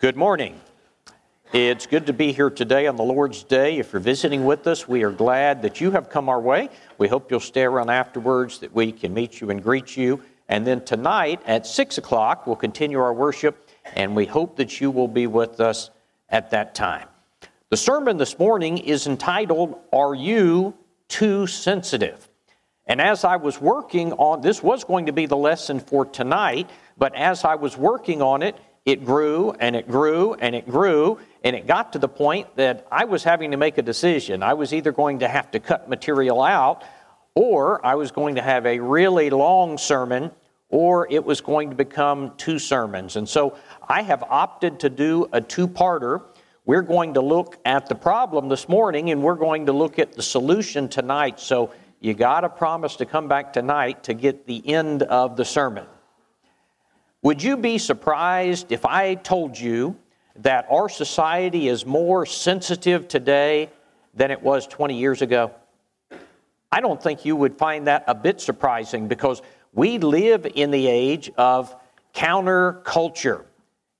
Good morning. It's good to be here today on the Lord's Day. If you're visiting with us, we are glad that you have come our way. We hope you'll stay around afterwards that we can meet you and greet you. And then tonight at 6 o'clock, we'll continue our worship, and we hope that you will be with us at that time. The sermon this morning is entitled, Are You Too Sensitive? And as I was working on this, was going to be the lesson for tonight, but as I was working on it, it grew and it grew and it grew, and it got to the point that I was having to make a decision. I was either going to have to cut material out, or I was going to have a really long sermon, or it was going to become two sermons. And so I have opted to do a two parter. We're going to look at the problem this morning, and we're going to look at the solution tonight. So you got to promise to come back tonight to get the end of the sermon. Would you be surprised if I told you that our society is more sensitive today than it was 20 years ago? I don't think you would find that a bit surprising because we live in the age of cancel culture.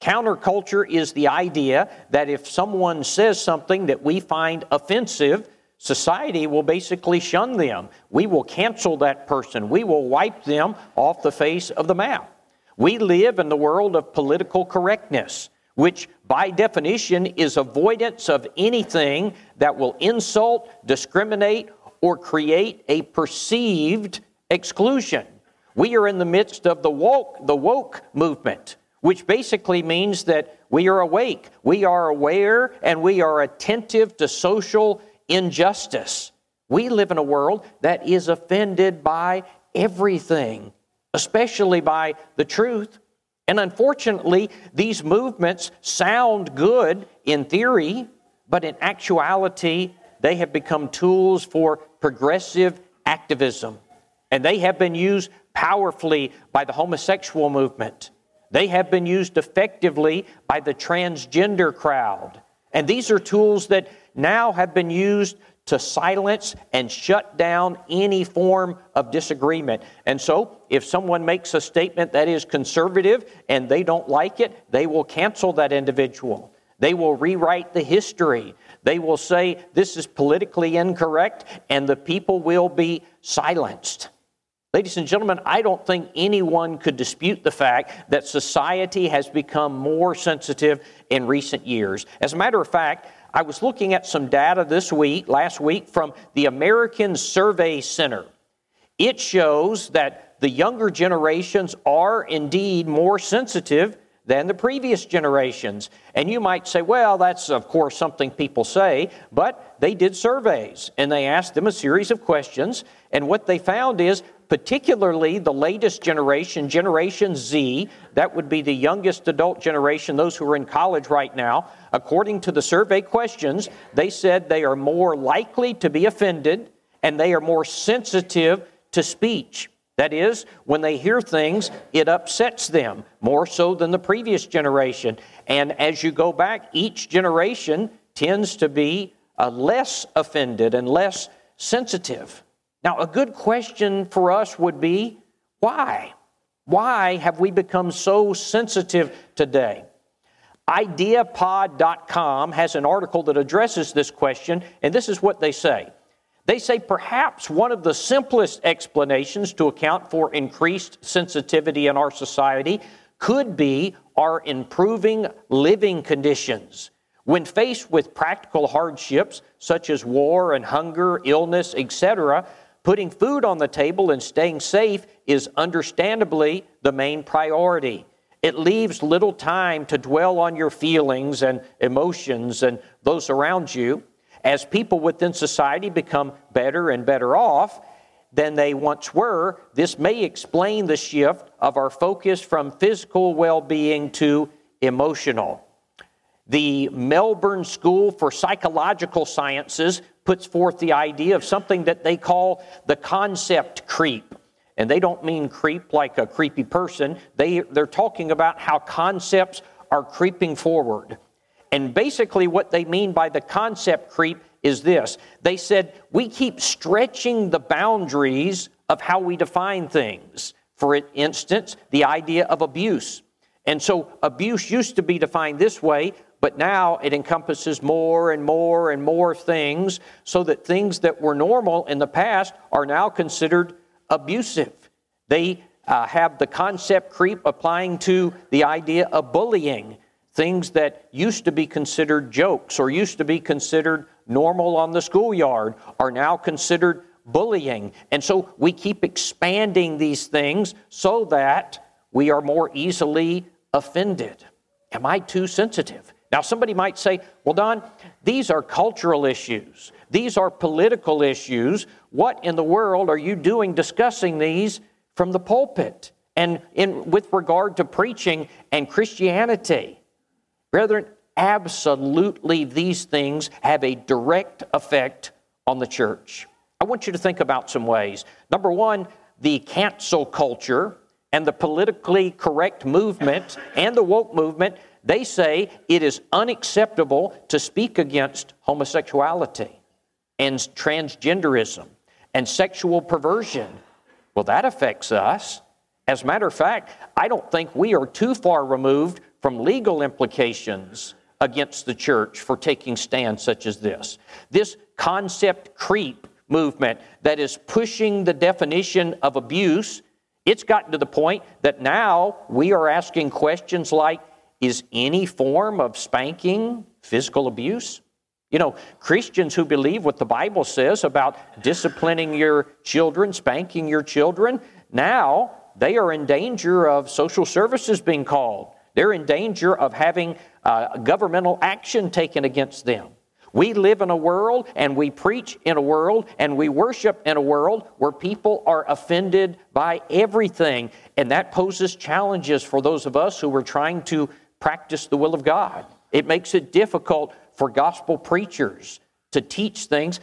Counterculture is the idea that if someone says something that we find offensive, society will basically shun them. We will cancel that person. We will wipe them off the face of the map. We live in the world of political correctness, which by definition is avoidance of anything that will insult, discriminate, or create a perceived exclusion. We are in the midst of the woke, the woke movement, which basically means that we are awake, we are aware, and we are attentive to social injustice. We live in a world that is offended by everything especially by the truth. And unfortunately, these movements sound good in theory, but in actuality, they have become tools for progressive activism. And they have been used powerfully by the homosexual movement. They have been used effectively by the transgender crowd. And these are tools that now have been used to silence and shut down any form of disagreement. And so, if someone makes a statement that is conservative and they don't like it, they will cancel that individual. They will rewrite the history. They will say this is politically incorrect, and the people will be silenced. Ladies and gentlemen, I don't think anyone could dispute the fact that society has become more sensitive in recent years. As a matter of fact, I was looking at some data this week, last week, from the American Survey Center. It shows that the younger generations are indeed more sensitive than the previous generations. And you might say, well, that's of course something people say, but they did surveys and they asked them a series of questions. And what they found is particularly the latest generation, Generation Z, that would be the youngest adult generation, those who are in college right now, according to the survey questions, they said they are more likely to be offended and they are more sensitive to speech. That is, when they hear things, it upsets them more so than the previous generation. And as you go back, each generation tends to be uh, less offended and less sensitive. Now, a good question for us would be why? Why have we become so sensitive today? Ideapod.com has an article that addresses this question, and this is what they say. They say perhaps one of the simplest explanations to account for increased sensitivity in our society could be our improving living conditions. When faced with practical hardships such as war and hunger, illness, etc., Putting food on the table and staying safe is understandably the main priority. It leaves little time to dwell on your feelings and emotions and those around you. As people within society become better and better off than they once were, this may explain the shift of our focus from physical well being to emotional. The Melbourne School for Psychological Sciences puts forth the idea of something that they call the concept creep. And they don't mean creep like a creepy person, they, they're talking about how concepts are creeping forward. And basically, what they mean by the concept creep is this they said, we keep stretching the boundaries of how we define things. For instance, the idea of abuse And so abuse used to be defined this way, but now it encompasses more and more and more things, so that things that were normal in the past are now considered abusive. They uh, have the concept creep applying to the idea of bullying. Things that used to be considered jokes or used to be considered normal on the schoolyard are now considered bullying. And so we keep expanding these things so that we are more easily offended. Am I too sensitive? Now, somebody might say, well, Don, these are cultural issues. These are political issues. What in the world are you doing discussing these from the pulpit and in, with regard to preaching and Christianity? Brethren, absolutely these things have a direct effect on the church. I want you to think about some ways. Number one, the cancel culture and the politically correct movement and the woke movement, they say it is unacceptable to speak against homosexuality and transgenderism and sexual perversion. Well, that affects us. As a matter of fact, I don't think we are too far removed from legal implications against the church for taking stands such as this. This concept creep movement that is pushing the definition of abuse, it's gotten to the point that now we are asking questions like is any form of spanking physical abuse? You know, Christians who believe what the Bible says about disciplining your children, spanking your children, now they are in danger of social services being called. They're in danger of having uh, governmental action taken against them. We live in a world and we preach in a world and we worship in a world where people are offended by everything. And that poses challenges for those of us who are trying to practice the will of God. It makes it difficult for gospel preachers to teach things.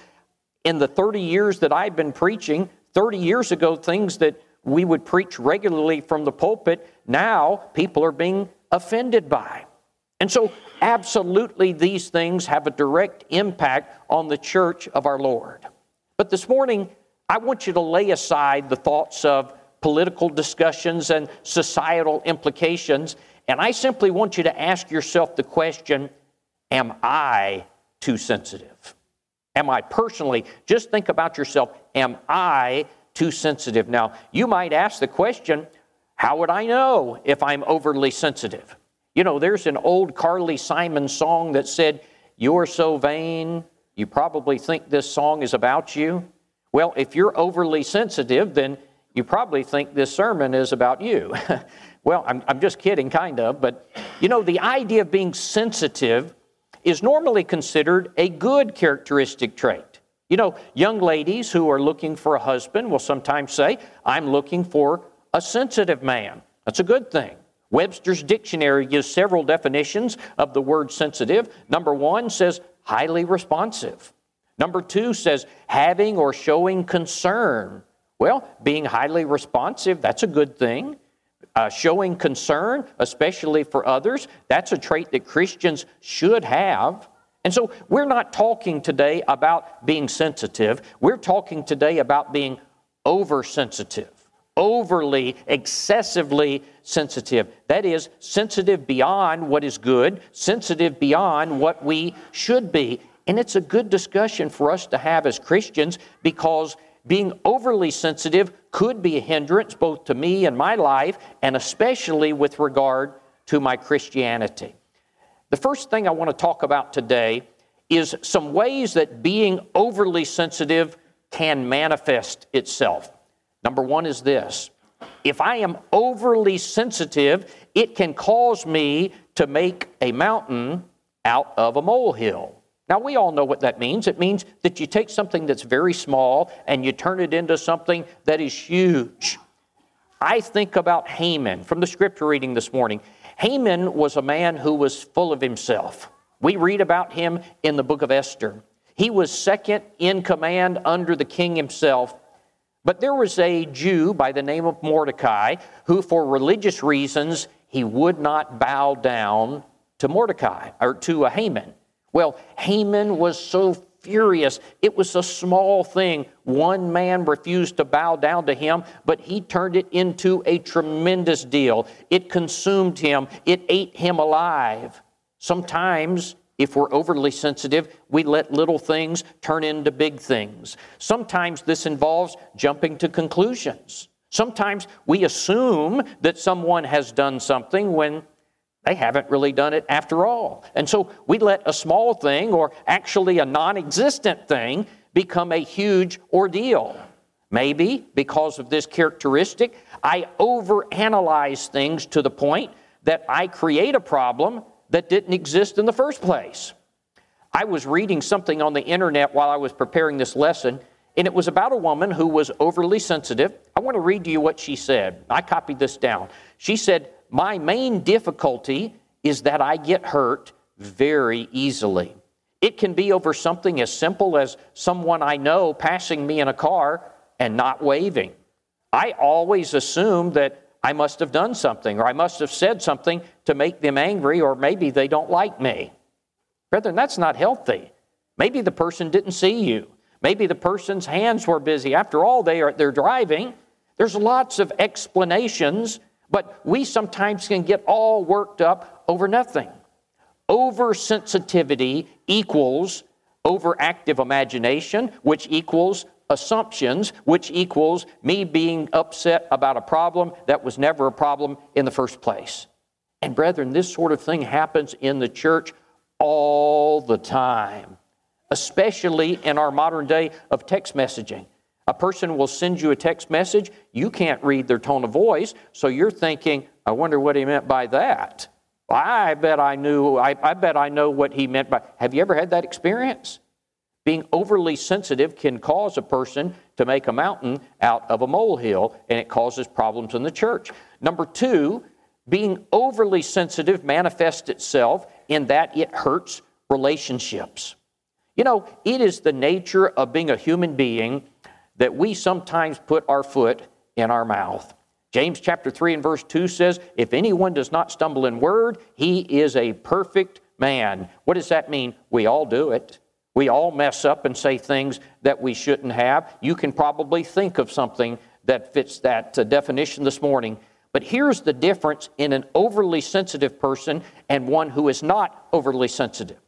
In the 30 years that I've been preaching, 30 years ago, things that we would preach regularly from the pulpit, now people are being offended by. And so, absolutely, these things have a direct impact on the church of our Lord. But this morning, I want you to lay aside the thoughts of political discussions and societal implications, and I simply want you to ask yourself the question Am I too sensitive? Am I personally, just think about yourself, am I too sensitive? Now, you might ask the question, How would I know if I'm overly sensitive? You know, there's an old Carly Simon song that said, You're so vain, you probably think this song is about you. Well, if you're overly sensitive, then you probably think this sermon is about you. well, I'm, I'm just kidding, kind of, but you know, the idea of being sensitive is normally considered a good characteristic trait. You know, young ladies who are looking for a husband will sometimes say, I'm looking for a sensitive man. That's a good thing. Webster's dictionary gives several definitions of the word sensitive. Number one says highly responsive. Number two says having or showing concern. Well, being highly responsive, that's a good thing. Uh, showing concern, especially for others, that's a trait that Christians should have. And so we're not talking today about being sensitive. We're talking today about being oversensitive overly, excessively sensitive. That is, sensitive beyond what is good, sensitive beyond what we should be. And it's a good discussion for us to have as Christians because being overly sensitive could be a hindrance both to me and my life, and especially with regard to my Christianity. The first thing I want to talk about today is some ways that being overly sensitive can manifest itself. Number one is this if I am overly sensitive, it can cause me to make a mountain out of a molehill. Now, we all know what that means. It means that you take something that's very small and you turn it into something that is huge. I think about Haman from the scripture reading this morning. Haman was a man who was full of himself. We read about him in the book of Esther. He was second in command under the king himself. But there was a Jew by the name of Mordecai who, for religious reasons, he would not bow down to Mordecai or to a Haman. Well, Haman was so furious. It was a small thing. One man refused to bow down to him, but he turned it into a tremendous deal. It consumed him, it ate him alive. Sometimes, if we're overly sensitive, we let little things turn into big things. Sometimes this involves jumping to conclusions. Sometimes we assume that someone has done something when they haven't really done it after all. And so we let a small thing, or actually a non existent thing, become a huge ordeal. Maybe because of this characteristic, I overanalyze things to the point that I create a problem that didn't exist in the first place. I was reading something on the internet while I was preparing this lesson, and it was about a woman who was overly sensitive. I want to read to you what she said. I copied this down. She said, my main difficulty is that I get hurt very easily. It can be over something as simple as someone I know passing me in a car and not waving. I always assume that I must have done something or I must have said something to make them angry or maybe they don't like me. Brethren, that's not healthy. Maybe the person didn't see you. Maybe the person's hands were busy. After all, they are, they're driving. There's lots of explanations but we sometimes can get all worked up over nothing. Oversensitivity equals overactive imagination, which equals assumptions, which equals me being upset about a problem that was never a problem in the first place. And brethren, this sort of thing happens in the church all the time, especially in our modern day of text messaging. A person will send you a text message, you can't read their tone of voice, so you're thinking, I wonder what he meant by that. I bet I knew, I, I bet I know what he meant by. Have you ever had that experience? Being overly sensitive can cause a person to make a mountain out of a molehill, and it causes problems in the church. Number two, being overly sensitive manifests itself in that it hurts relationships. You know, it is the nature of being a human being that we sometimes put our foot in our mouth. James chapter 3 and verse 2 says, If anyone does not stumble in word, he is a perfect man. What does that mean? We all do it. We all mess up and say things that we shouldn't have. You can probably think of something that fits that uh, definition this morning. But here's the difference in an overly sensitive person and one who is not overly sensitive.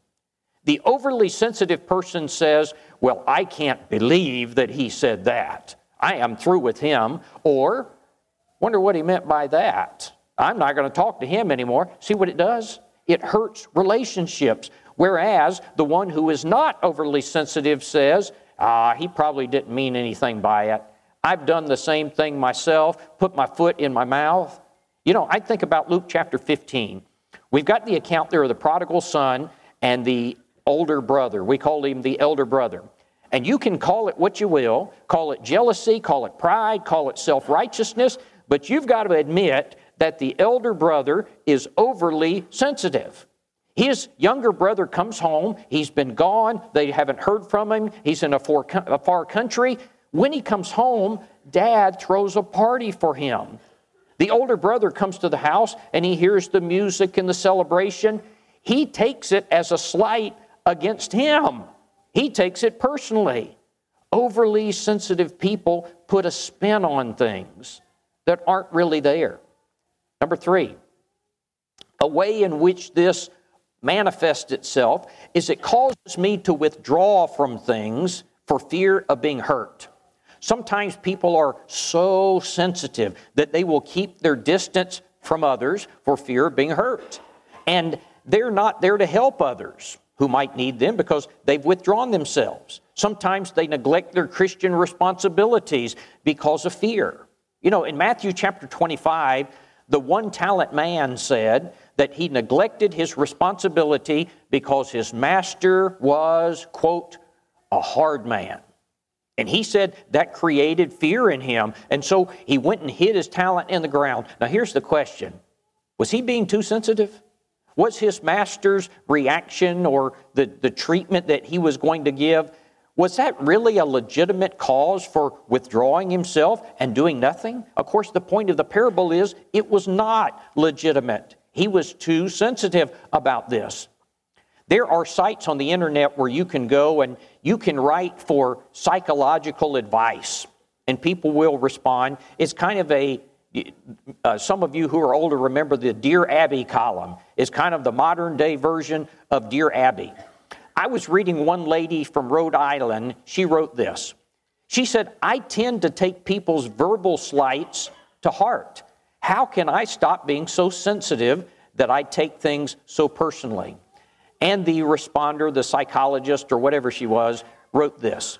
The overly sensitive person says, Well, I can't believe that he said that. I am through with him. Or, wonder what he meant by that. I'm not going to talk to him anymore. See what it does? It hurts relationships. Whereas the one who is not overly sensitive says, Ah, he probably didn't mean anything by it. I've done the same thing myself, put my foot in my mouth. You know, I think about Luke chapter 15. We've got the account there of the prodigal son and the older brother. We call him the elder brother. And you can call it what you will call it jealousy, call it pride, call it self righteousness, but you've got to admit that the elder brother is overly sensitive. His younger brother comes home, he's been gone, they haven't heard from him, he's in a far, a far country. When he comes home, dad throws a party for him. The older brother comes to the house and he hears the music and the celebration. He takes it as a slight against him. He takes it personally. Overly sensitive people put a spin on things that aren't really there. Number three, a way in which this manifests itself is it causes me to withdraw from things for fear of being hurt. Sometimes people are so sensitive that they will keep their distance from others for fear of being hurt. And they're not there to help others who might need them because they've withdrawn themselves. Sometimes they neglect their Christian responsibilities because of fear. You know, in Matthew chapter 25, the one talent man said that he neglected his responsibility because his master was, quote, a hard man. And he said that created fear in him. And so he went and hid his talent in the ground. Now, here's the question Was he being too sensitive? Was his master's reaction or the, the treatment that he was going to give, was that really a legitimate cause for withdrawing himself and doing nothing? Of course, the point of the parable is it was not legitimate. He was too sensitive about this. There are sites on the internet where you can go and you can write for psychological advice, and people will respond. It's kind of a uh, some of you who are older remember the Dear Abby column. It's kind of the modern day version of Dear Abby. I was reading one lady from Rhode Island. She wrote this. She said, I tend to take people's verbal slights to heart. How can I stop being so sensitive that I take things so personally? And the responder, the psychologist, or whatever she was, wrote this.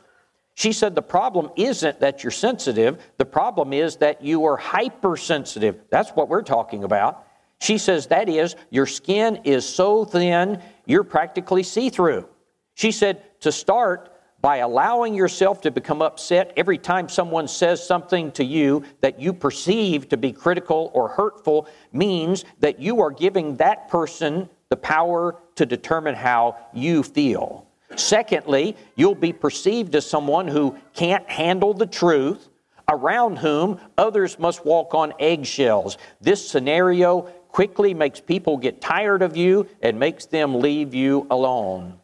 She said, The problem isn't that you're sensitive, the problem is that you are hypersensitive. That's what we're talking about. She says, That is, your skin is so thin, you're practically see through. She said, To start, by allowing yourself to become upset every time someone says something to you that you perceive to be critical or hurtful means that you are giving that person the power to determine how you feel. Secondly, you'll be perceived as someone who can't handle the truth, around whom others must walk on eggshells. This scenario quickly makes people get tired of you and makes them leave you alone.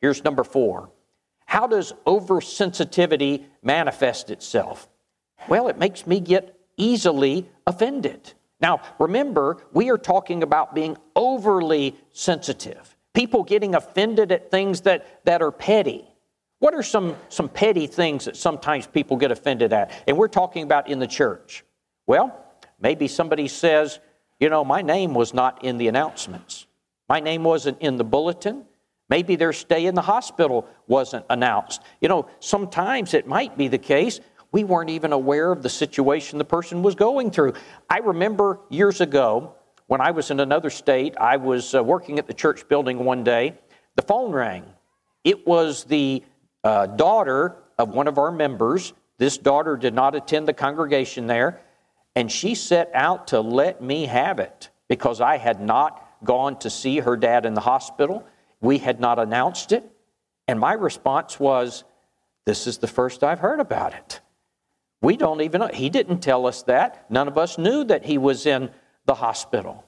Here's number four how does oversensitivity manifest itself? Well, it makes me get easily offended. Now, remember, we are talking about being overly sensitive, people getting offended at things that, that are petty. What are some, some petty things that sometimes people get offended at? And we're talking about in the church. Well, maybe somebody says, you know, my name was not in the announcements, my name wasn't in the bulletin. Maybe their stay in the hospital wasn't announced. You know, sometimes it might be the case we weren't even aware of the situation the person was going through. I remember years ago when I was in another state, I was uh, working at the church building one day. The phone rang. It was the uh, daughter of one of our members. This daughter did not attend the congregation there, and she set out to let me have it because I had not gone to see her dad in the hospital. We had not announced it. And my response was, This is the first I've heard about it. We don't even know. He didn't tell us that. None of us knew that he was in the hospital.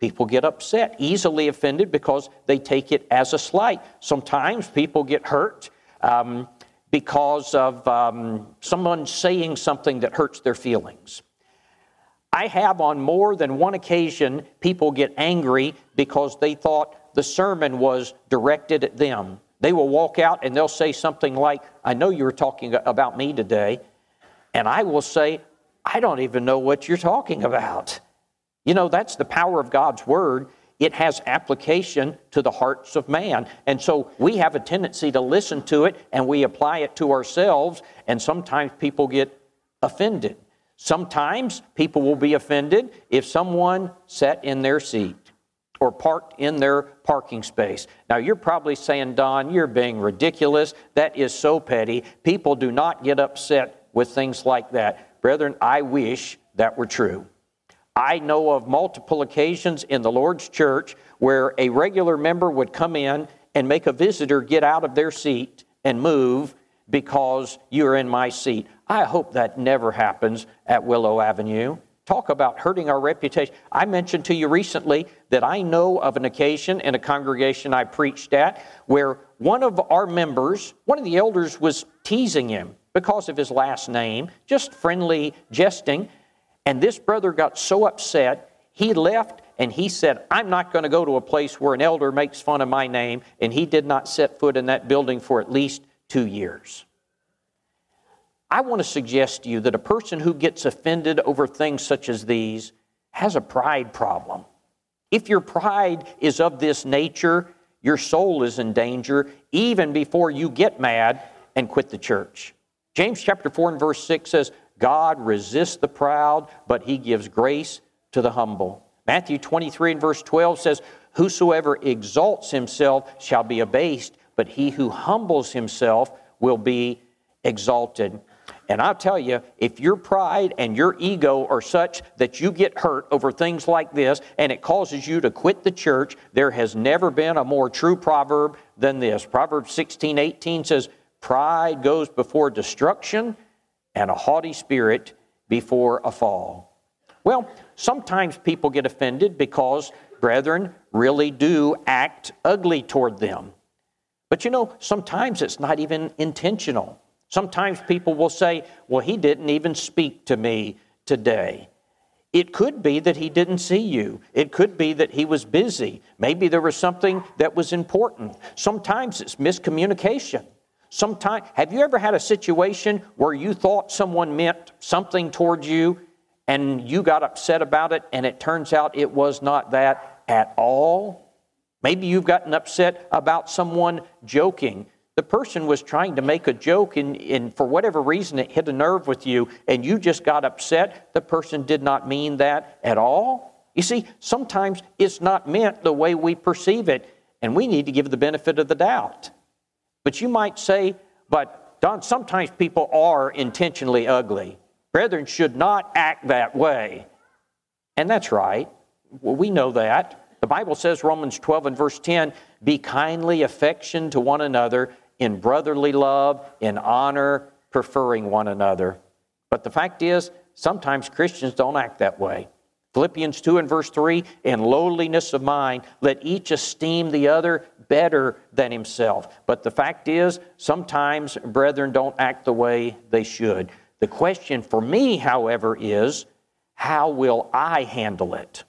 People get upset, easily offended because they take it as a slight. Sometimes people get hurt um, because of um, someone saying something that hurts their feelings. I have on more than one occasion people get angry because they thought the sermon was directed at them. They will walk out and they'll say something like, I know you were talking about me today. And I will say, I don't even know what you're talking about. You know, that's the power of God's Word. It has application to the hearts of man. And so we have a tendency to listen to it and we apply it to ourselves, and sometimes people get offended. Sometimes people will be offended if someone sat in their seat or parked in their parking space. Now, you're probably saying, Don, you're being ridiculous. That is so petty. People do not get upset with things like that. Brethren, I wish that were true. I know of multiple occasions in the Lord's church where a regular member would come in and make a visitor get out of their seat and move because you're in my seat. I hope that never happens at Willow Avenue talk about hurting our reputation. I mentioned to you recently that I know of an occasion in a congregation I preached at where one of our members, one of the elders, was teasing him because of his last name, just friendly jesting. And this brother got so upset, he left and he said, I'm not going to go to a place where an elder makes fun of my name. And he did not set foot in that building for at least two years. I want to suggest to you that a person who gets offended over things such as these has a pride problem. If your pride is of this nature, your soul is in danger even before you get mad and quit the church. James chapter 4 and verse 6 says, God resists the proud, but he gives grace to the humble. Matthew 23 and verse 12 says, Whosoever exalts himself shall be abased, but he who humbles himself will be exalted. And I'll tell you, if your pride and your ego are such that you get hurt over things like this and it causes you to quit the church, there has never been a more true proverb than this. Proverbs 16 18 says, Pride goes before destruction and a haughty spirit before a fall. Well, sometimes people get offended because, brethren, really do act ugly toward them. But you know, sometimes it's not even intentional. Sometimes people will say, Well, he didn't even speak to me today. It could be that he didn't see you. It could be that he was busy. Maybe there was something that was important. Sometimes it's miscommunication. Sometimes, have you ever had a situation where you thought someone meant something towards you and you got upset about it and it turns out it was not that at all? Maybe you've gotten upset about someone joking. The person was trying to make a joke, and, and, for whatever reason, it hit a nerve with you, and you just got upset. The person did not mean that at all. You see, sometimes it's not meant the way we perceive it, and we need to give the benefit of the doubt. But you might say, but Don, sometimes people are intentionally ugly. Brethren should not act that way. And that's right. Well, we know that. The Bible says, Romans 12 and verse 10, be kindly affection to one another in brotherly love, in honor, preferring one another. But the fact is, sometimes Christians don't act that way. Philippians 2 and verse 3 In lowliness of mind, let each esteem the other better than himself. But the fact is, sometimes brethren don't act the way they should. The question for me, however, is how will I handle it?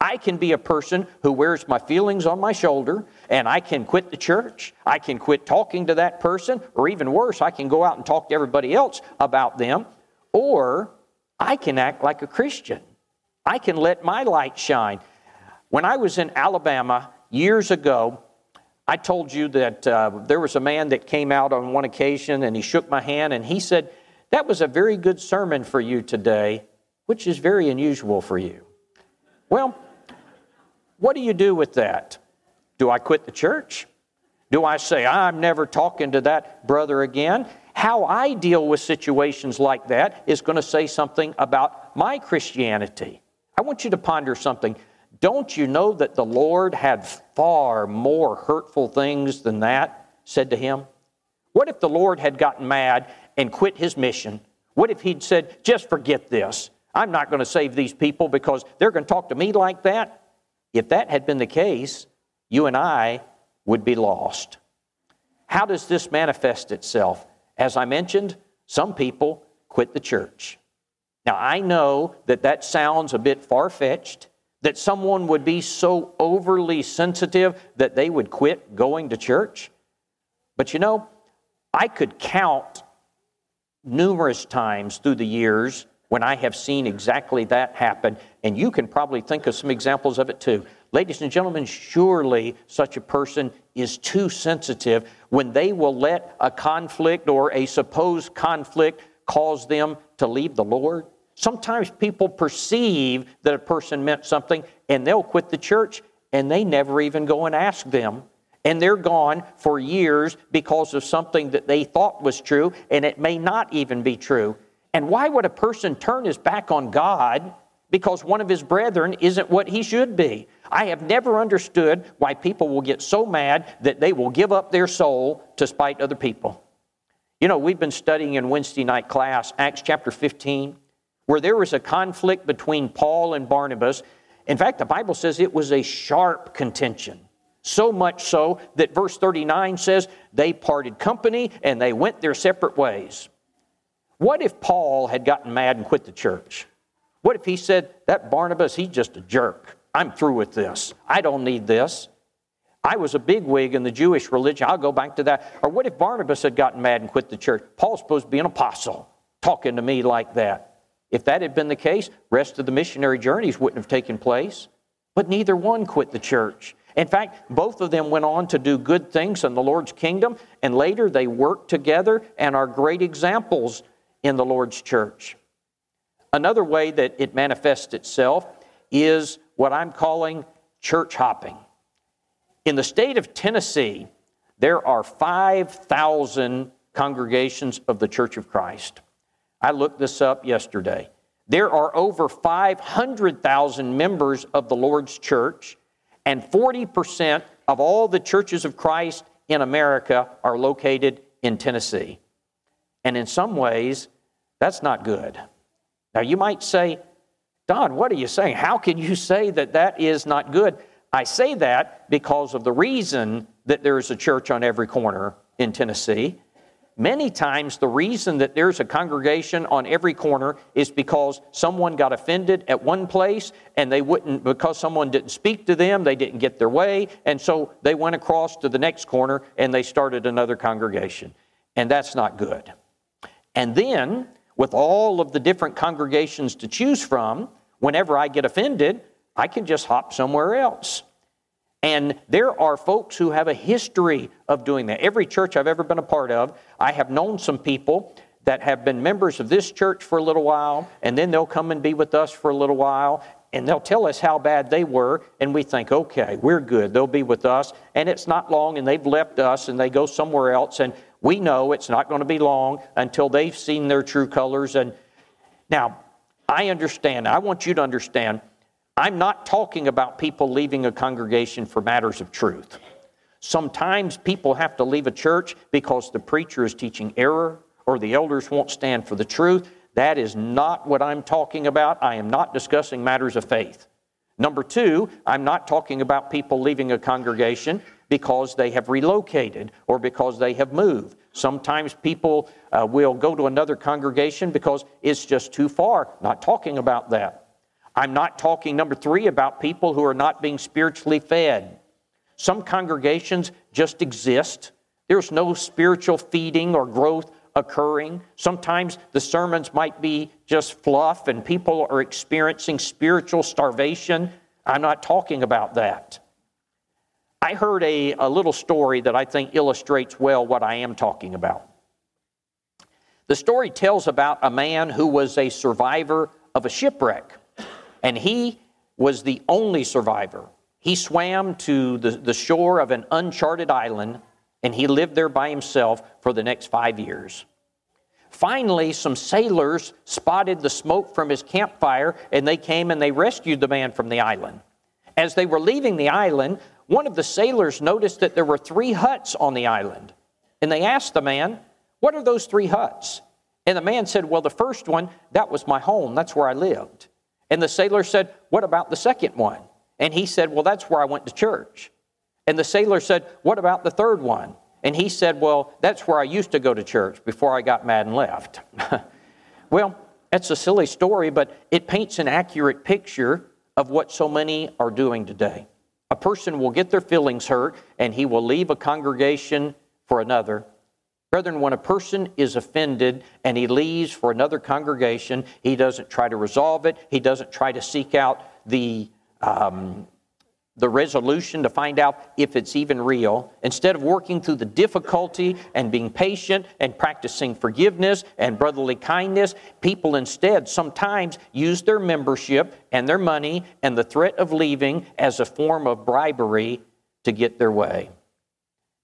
I can be a person who wears my feelings on my shoulder and I can quit the church. I can quit talking to that person, or even worse, I can go out and talk to everybody else about them. Or I can act like a Christian. I can let my light shine. When I was in Alabama years ago, I told you that uh, there was a man that came out on one occasion and he shook my hand and he said, That was a very good sermon for you today, which is very unusual for you. Well, what do you do with that? Do I quit the church? Do I say, I'm never talking to that brother again? How I deal with situations like that is going to say something about my Christianity. I want you to ponder something. Don't you know that the Lord had far more hurtful things than that said to him? What if the Lord had gotten mad and quit his mission? What if he'd said, just forget this? I'm not going to save these people because they're going to talk to me like that? If that had been the case, you and I would be lost. How does this manifest itself? As I mentioned, some people quit the church. Now, I know that that sounds a bit far fetched, that someone would be so overly sensitive that they would quit going to church. But you know, I could count numerous times through the years when I have seen exactly that happen, and you can probably think of some examples of it too. Ladies and gentlemen, surely such a person is too sensitive when they will let a conflict or a supposed conflict cause them to leave the Lord. Sometimes people perceive that a person meant something and they'll quit the church and they never even go and ask them. And they're gone for years because of something that they thought was true and it may not even be true. And why would a person turn his back on God because one of his brethren isn't what he should be? I have never understood why people will get so mad that they will give up their soul to spite other people. You know, we've been studying in Wednesday night class, Acts chapter 15, where there was a conflict between Paul and Barnabas. In fact, the Bible says it was a sharp contention. So much so that verse 39 says they parted company and they went their separate ways. What if Paul had gotten mad and quit the church? What if he said, That Barnabas, he's just a jerk. I'm through with this. I don't need this. I was a bigwig in the Jewish religion. I'll go back to that. Or what if Barnabas had gotten mad and quit the church? Paul's supposed to be an apostle, talking to me like that. If that had been the case, rest of the missionary journeys wouldn't have taken place. But neither one quit the church. In fact, both of them went on to do good things in the Lord's kingdom, and later they worked together and are great examples in the Lord's church. Another way that it manifests itself is what I'm calling church hopping. In the state of Tennessee, there are 5,000 congregations of the Church of Christ. I looked this up yesterday. There are over 500,000 members of the Lord's church, and 40% of all the churches of Christ in America are located in Tennessee. And in some ways, that's not good. Now, you might say, Don, what are you saying? How can you say that that is not good? I say that because of the reason that there's a church on every corner in Tennessee. Many times, the reason that there's a congregation on every corner is because someone got offended at one place and they wouldn't, because someone didn't speak to them, they didn't get their way, and so they went across to the next corner and they started another congregation. And that's not good. And then, with all of the different congregations to choose from, whenever I get offended, I can just hop somewhere else. And there are folks who have a history of doing that. Every church I've ever been a part of, I have known some people that have been members of this church for a little while, and then they'll come and be with us for a little while, and they'll tell us how bad they were, and we think, okay, we're good. They'll be with us, and it's not long, and they've left us, and they go somewhere else, and we know it's not going to be long until they've seen their true colors. And now, I understand. I want you to understand I'm not talking about people leaving a congregation for matters of truth. Sometimes people have to leave a church because the preacher is teaching error or the elders won't stand for the truth. That is not what I'm talking about. I am not discussing matters of faith. Number two, I'm not talking about people leaving a congregation because they have relocated or because they have moved. Sometimes people uh, will go to another congregation because it's just too far. Not talking about that. I'm not talking, number three, about people who are not being spiritually fed. Some congregations just exist. There's no spiritual feeding or growth occurring. Sometimes the sermons might be just fluff and people are experiencing spiritual starvation. I'm not talking about that. I heard a, a little story that I think illustrates well what I am talking about. The story tells about a man who was a survivor of a shipwreck and he was the only survivor. He swam to the, the shore of an uncharted island and he lived there by himself for the next five years. Finally, some sailors spotted the smoke from his campfire and they came and they rescued the man from the island. As they were leaving the island, one of the sailors noticed that there were three huts on the island. And they asked the man, What are those three huts? And the man said, Well, the first one, that was my home. That's where I lived. And the sailor said, What about the second one? And he said, Well, that's where I went to church. And the sailor said, What about the third one? And he said, Well, that's where I used to go to church before I got mad and left. well, that's a silly story, but it paints an accurate picture of what so many are doing today. A person will get their feelings hurt and he will leave a congregation for another Brethren, when a person is offended and he leaves for another congregation, he doesn't try to resolve it. He doesn't try to seek out the, um, the resolution to find out if it's even real. Instead of working through the difficulty and being patient and practicing forgiveness and brotherly kindness, people instead sometimes use their membership and their money and the threat of leaving as a form of bribery to get their way.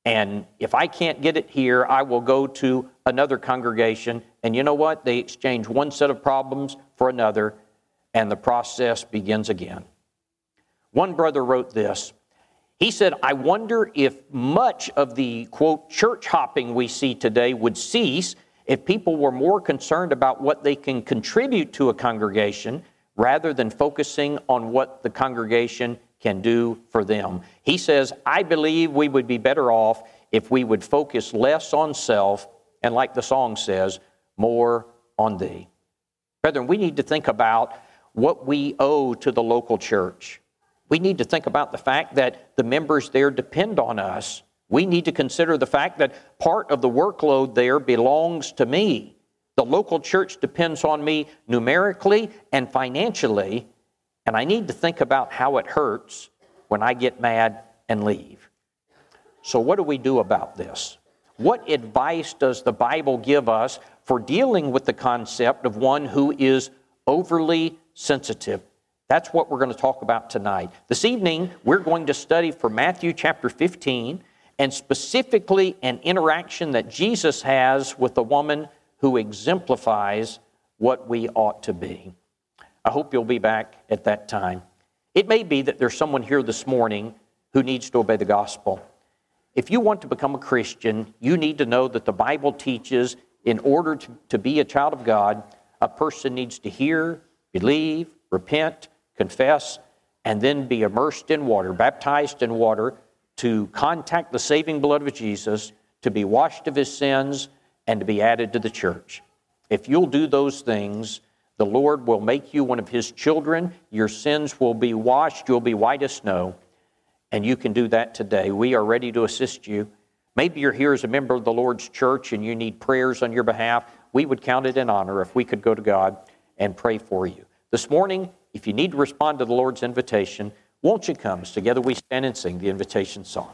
And if I can't get it here, I will go to another congregation. And you know what? They exchange one set of problems for another, and the process begins again. One brother wrote this. He said, I wonder if much of the, quote, church hopping we see today would cease if people were more concerned about what they can contribute to a congregation rather than focusing on what the congregation can do for them. He says, I believe we would be better off if we would focus less on self and, like the song says, more on thee. Brethren, we need to think about what we owe to the local church. We need to think about the fact that the members there depend on us. We need to consider the fact that part of the workload there belongs to me. The local church depends on me numerically and financially, and I need to think about how it hurts when I get mad and leave. So, what do we do about this? What advice does the Bible give us for dealing with the concept of one who is overly sensitive? That's what we're going to talk about tonight. This evening, we're going to study for Matthew chapter 15 and specifically an interaction that Jesus has with a woman who exemplifies what we ought to be. I hope you'll be back at that time. It may be that there's someone here this morning who needs to obey the gospel. If you want to become a Christian, you need to know that the Bible teaches in order to, to be a child of God, a person needs to hear, believe, repent, confess, and then be immersed in water, baptized in water, to contact the saving blood of Jesus, to be washed of his sins, and to be added to the church. If you'll do those things, the Lord will make you one of his children. Your sins will be washed. You'll be white as snow. And you can do that today. We are ready to assist you. Maybe you're here as a member of the Lord's church and you need prayers on your behalf. We would count it an honor if we could go to God and pray for you. This morning, if you need to respond to the Lord's invitation, won't you come as together we stand and sing the invitation song?